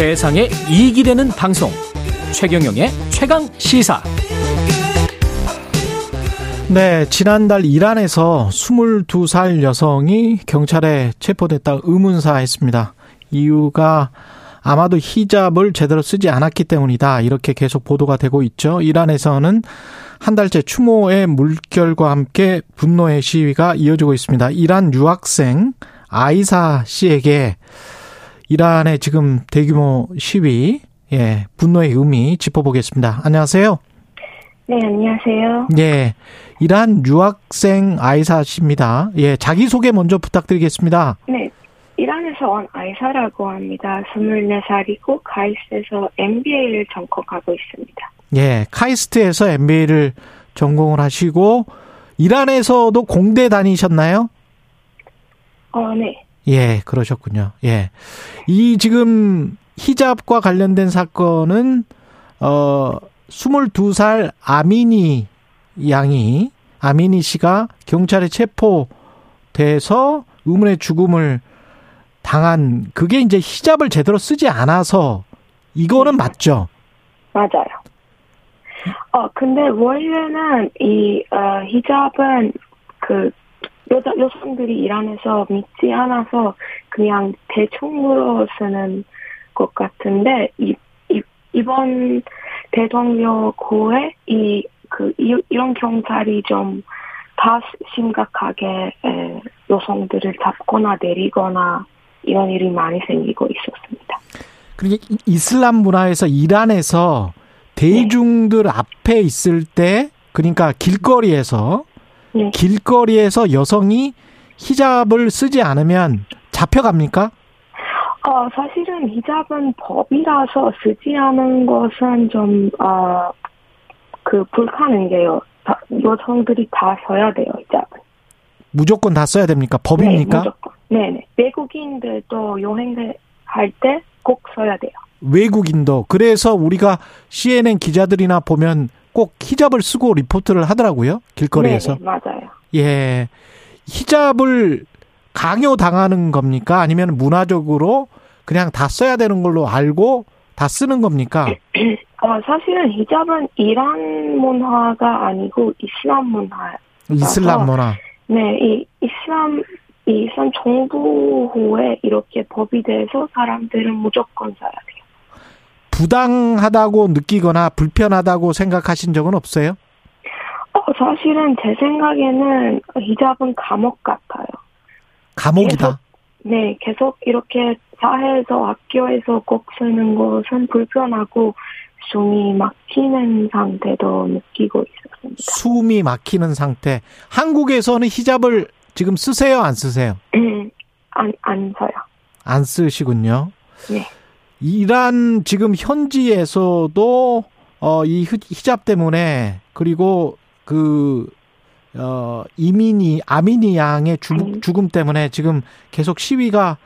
세상에 이익이 되는 방송 최경영의 최강 시사 네, 지난달 이란에서 22살 여성이 경찰에 체포됐다 의문사했습니다. 이유가 아마도 히잡을 제대로 쓰지 않았기 때문이다. 이렇게 계속 보도가 되고 있죠. 이란에서는 한 달째 추모의 물결과 함께 분노의 시위가 이어지고 있습니다. 이란 유학생 아이사 씨에게 이란의 지금 대규모 시위, 예, 분노의 의미 짚어보겠습니다. 안녕하세요. 네, 안녕하세요. 예, 이란 유학생 아이사 씨입니다. 예, 자기 소개 먼저 부탁드리겠습니다. 네, 이란에서 온 아이사라고 합니다. 24살이고 카이스트에서 MBA를 전공하고 있습니다. 예, 카이스트에서 MBA를 전공을 하시고 이란에서도 공대 다니셨나요? 어, 네. 예, 그러셨군요. 예. 이 지금 히잡과 관련된 사건은 어 22살 아미니 양이 아미니 씨가 경찰에 체포돼서 의문의 죽음을 당한 그게 이제 히잡을 제대로 쓰지 않아서 이거는 맞죠? 맞아요. 어, 근데 원래는 이 어, 히잡은 그 여자 여성들이 이란에서 믿지 않아서 그냥 대충으로 쓰는 것 같은데 이, 이 이번 대통령 후에 이그 이런 경찰이 좀 다 심각하게 에, 여성들을 잡거나 내리거나 이런 일이 많이 생기고 있었습니다. 그러니까 이슬람 문화에서 이란에서 대중들 네. 앞에 있을 때 그러니까 길거리에서 네. 길거리에서 여성이 히잡을 쓰지 않으면 잡혀갑니까? 어, 사실은 히잡은 법이라서 쓰지 않은 것은 좀, 어, 그, 불가능해요. 여성들이 다 써야 돼요, 히잡은. 무조건 다 써야 됩니까? 법입니까? 네, 무조건. 네네. 외국인들도 여행을 할 때 꼭 써야 돼요. 외국인도. 그래서 우리가 CNN 기자들이나 보면 꼭 히잡을 쓰고 리포트를 하더라고요. 길거리에서. 네, 맞아요. 예. 히잡을 강요당하는 겁니까? 아니면 문화적으로 그냥 다 써야 되는 걸로 알고 다 쓰는 겁니까? 어, 사실은 히잡은 이란 문화가 아니고 이슬람 문화. 이슬람 문화. 네, 이 이슬람 이 이슬람 정부 후에 이렇게 법이 돼서 사람들은 무조건 써야. 부당하다고 느끼거나 불편하다고 생각하신 적은 없어요? 어, 사실은 제 생각에는 히잡은 감옥 같아요. 감옥이다? 계속, 네, 계속 이렇게 사회에서 학교에서 꼭 쓰는 것은 불편하고 숨이 막히는 상태도 느끼고 있었습니다. 숨이 막히는 상태. 한국에서는 히잡을 지금 쓰세요, 안 쓰세요? 안, 안 써요. 안 쓰시군요. 네. 이란 지금 현지에서도 어, 이 히잡 때문에 그리고 그 어, 이민이 아미니 양의 죽, 죽음 때문에 지금 계속 시위가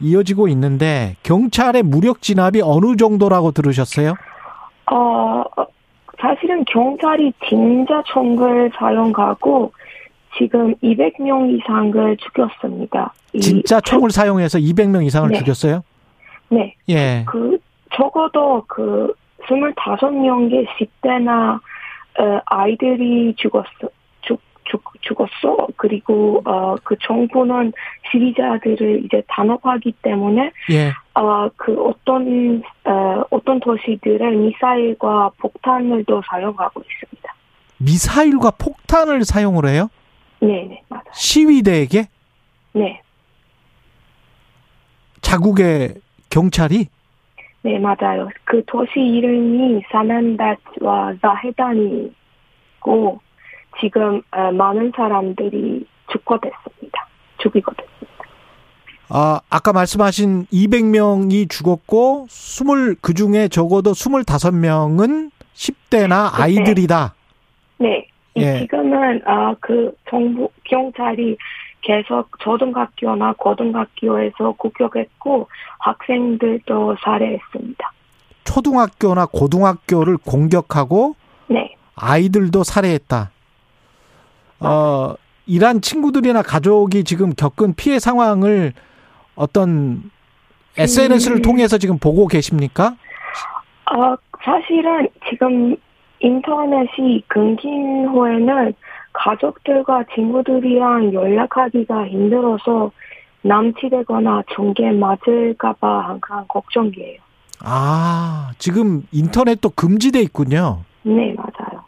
이어지고 있는데 경찰의 무력 진압이 어느 정도라고 들으셨어요? 어, 사실은 경찰이 진짜 총을 사용하고 지금 200명 이상을 죽였습니다. 진짜 총을 사용해서 200명 이상을 네. 죽였어요? 네. 예. 그 적어도 그 25명의 10대나 어, 아이들이 죽었어. 죽, 죽, 죽었어. 그리고, 어, 그 정부는 시위자들을 이제 단합하기 때문에, 예. 어, 그 어떤, 어, 어떤 도시들의 미사일과 폭탄을 또 사용하고 있습니다. 미사일과 폭탄을 사용을 해요? 네네, 네, 맞아요. 시위대에게? 네. 자국의 경찰이? 네, 맞아요. 그 도시 이름이 사난닷와 자헤단이고 지금 어, 많은 사람들이 죽고 됐습니다. 죽이고 됐습니다. 아, 아까 말씀하신 200명이 죽었고 20, 그 중에 적어도 25명은 10대나 아이들이다. 네. 예. 지금은 아, 그 정부 경찰이 계속 초등학교나 고등학교에서 공격했고 학생들도 살해했습니다. 초등학교나 고등학교를 공격하고 네. 아이들도 살해했다. 어, 이란 친구들이나 가족이 지금 겪은 피해 상황을 어떤 SNS를 음. 통해서 지금 보고 계십니까? 어, 사실은 지금 인터넷이 끊긴 후에는 가족들과 친구들이랑 연락하기가 힘들어서 남치되거나 중계 맞을까봐 항상 걱정이에요. 아, 지금 인터넷도 금지돼 있군요. 네, 맞아요.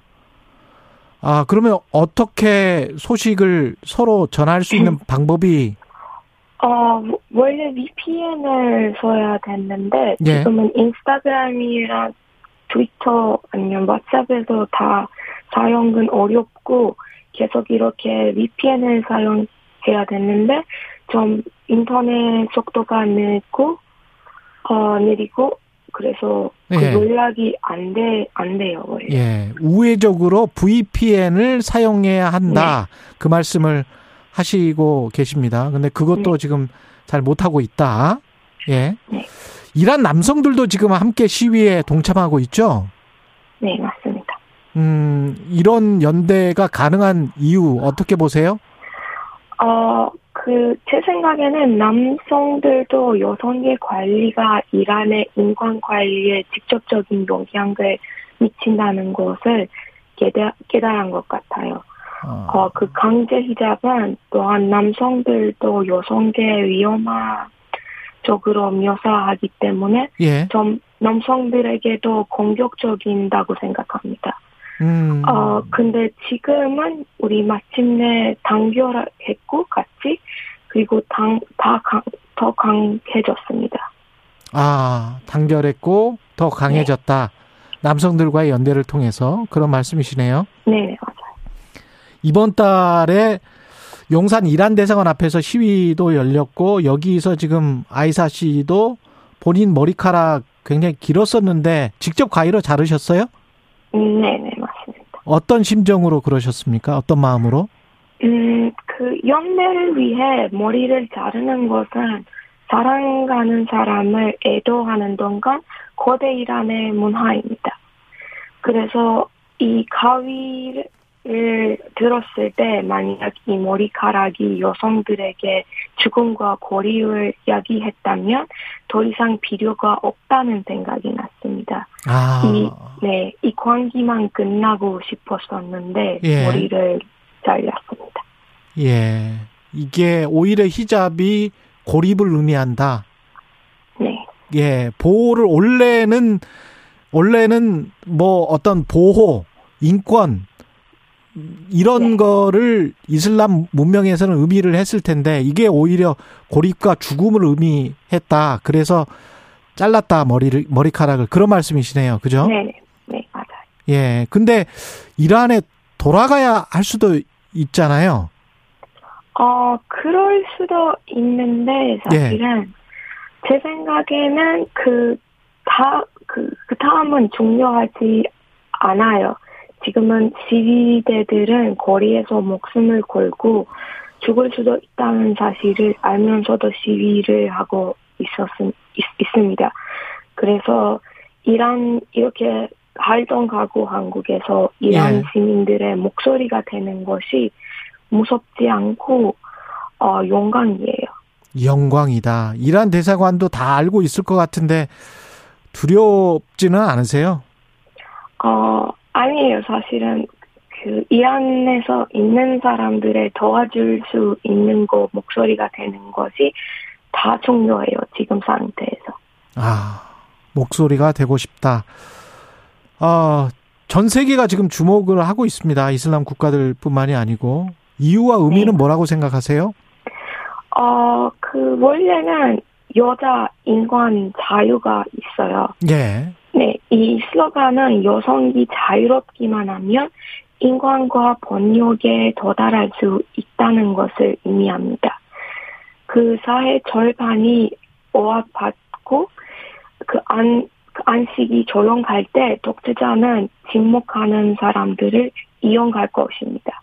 아, 그러면 어떻게 소식을 서로 전할 수 있는 방법이 어, 원래 VPN을 써야 됐는데, 예. 지금은 인스타그램이랑 트위터 아니면 왓츠앱에서 다 사용은 어렵 고, 계속 이렇게 VPN을 사용해야 됐는데, 좀 인터넷 속도가 느리고, 어, 느리고, 그래서 그 예. 연락이 안 돼, 안 돼요, 원래. 예, 우회적으로 VPN을 사용해야 한다. 그 말씀을 하시고 계십니다. 근데 그것도 지금 잘 못하고 있다. 예. 네. 이란 남성들도 지금 함께 시위에 동참하고 있죠? 네, 맞습니다. 음, 이런 연대가 가능한 이유 어떻게 보세요? 어, 그, 제 생각에는 남성들도 여성의 관리가 이란의 인권 관리에 직접적인 영향을 미친다는 것을 깨달, 깨달은 것 같아요. 어, 그 강제 히잡은 또한 남성들도 여성의 위험적으로 묘사하기 때문에 예. 좀 남성들에게도 공격적인다고 생각합니다. 음. 어, 근데 지금은 우리 마침내 단결했고, 같이, 그리고 당, 다 강, 더 강해졌습니다. 아, 단결했고 더 강해졌다. 남성들과의 연대를 통해서 그런 말씀이시네요. 네, 맞아요. 이번 달에 용산 이란 대사관 앞에서 시위도 열렸고 여기서 지금 아이사 씨도 본인 머리카락 굉장히 길었었는데 직접 가위로 자르셨어요? 음, 네, 네. 어떤 심정으로 그러셨습니까? 어떤 마음으로? 음, 그 연대를 위해 머리를 자르는 것은 사랑하는 사람을 애도하는 동안 거대 이란의 문화입니다. 그래서 이 가위를 들었을 때 만약 이 머리카락이 여성들에게 죽음과 고리를 야기했다면 더 이상 필요가 없다는 생각이 났습니다. 아, 이, 네, 이 광기만 끝나고 싶었었는데 예. 머리를 잘렸습니다. 예. 이게 오히려 히잡이 고립을 의미한다. 네, 예, 보호를 원래는 원래는 뭐 어떤 보호, 인권 이런 네. 거를 이슬람 문명에서는 의미를 했을 텐데 이게 오히려 고립과 죽음을 의미했다. 그래서 잘랐다 머리를 머리카락을 그런 말씀이시네요. 그죠? 네, 네, 네, 맞아요. 예. 근데 이란에 돌아가야 할 수도 있잖아요. 어, 그럴 수도 있는데, 예. 사실은, 제 생각에는 그, 다, 그, 그 다음은 중요하지 않아요. 지금은 시위대들은 거리에서 목숨을 걸고 죽을 수도 있다는 사실을 알면서도 시위를 하고 있었, 있, 있습니다. 그래서 이란, 이렇게 활동하고 한국에서 이란 예. 시민들의 목소리가 되는 것이 무섭지 않고 어, 영광이에요. 영광이다. 이란 대사관도 다 알고 있을 것 같은데 두렵지는 않으세요? 어, 아니에요. 사실은 그 이란에서 있는 사람들의 도와줄 수 있는 거 목소리가 되는 것이 다 중요해요. 지금 상태에서. 아, 목소리가 되고 싶다. 아, 전 세계가 지금 주목을 하고 있습니다. 이슬람 국가들뿐만이 아니고 이유와 의미는 네. 뭐라고 생각하세요? 어, 그 원래는 여자 인권 자유가 있어요. 예. 네, 이 슬로건은 여성이 자유롭기만 하면 인권과 번역에 도달할 수 있다는 것을 의미합니다. 그 사회 절반이 억압받고 그 안, 그 안식이 조용할 때 독재자는 침묵하는 사람들을 이용할 것입니다.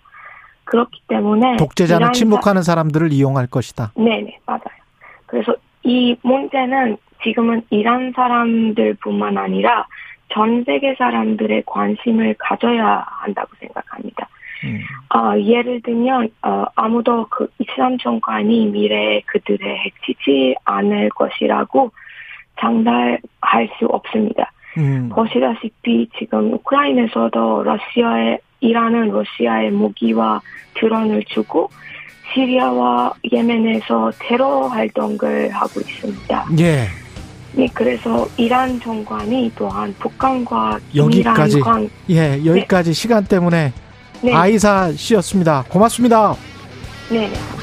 그렇기 때문에 독재자는 침묵하는 사람들을 이용할 것이다. 네네, 맞아요. 그래서 이 문제는 지금은 이란 사람들뿐만 아니라 전 세계 사람들의 관심을 가져야 한다고 생각합니다. 음. 어, 예를 들면 어, 아무도 그 이슬람 정권이 미래에 그들을 해치지 않을 것이라고 장담할 수 없습니다. 음. 보시다시피 지금 우크라이나에서도 러시아에 이란은 러시아에 무기와 드론을 주고 시리아와 예멘에서 테러 활동을 하고 있습니다. 예. 네, 그래서 이란 정권이 또한 북한과 여기까지. 관, 예, 여기까지 시간 때문에 네, 아이사 씨였습니다. 고맙습니다. 네, 네.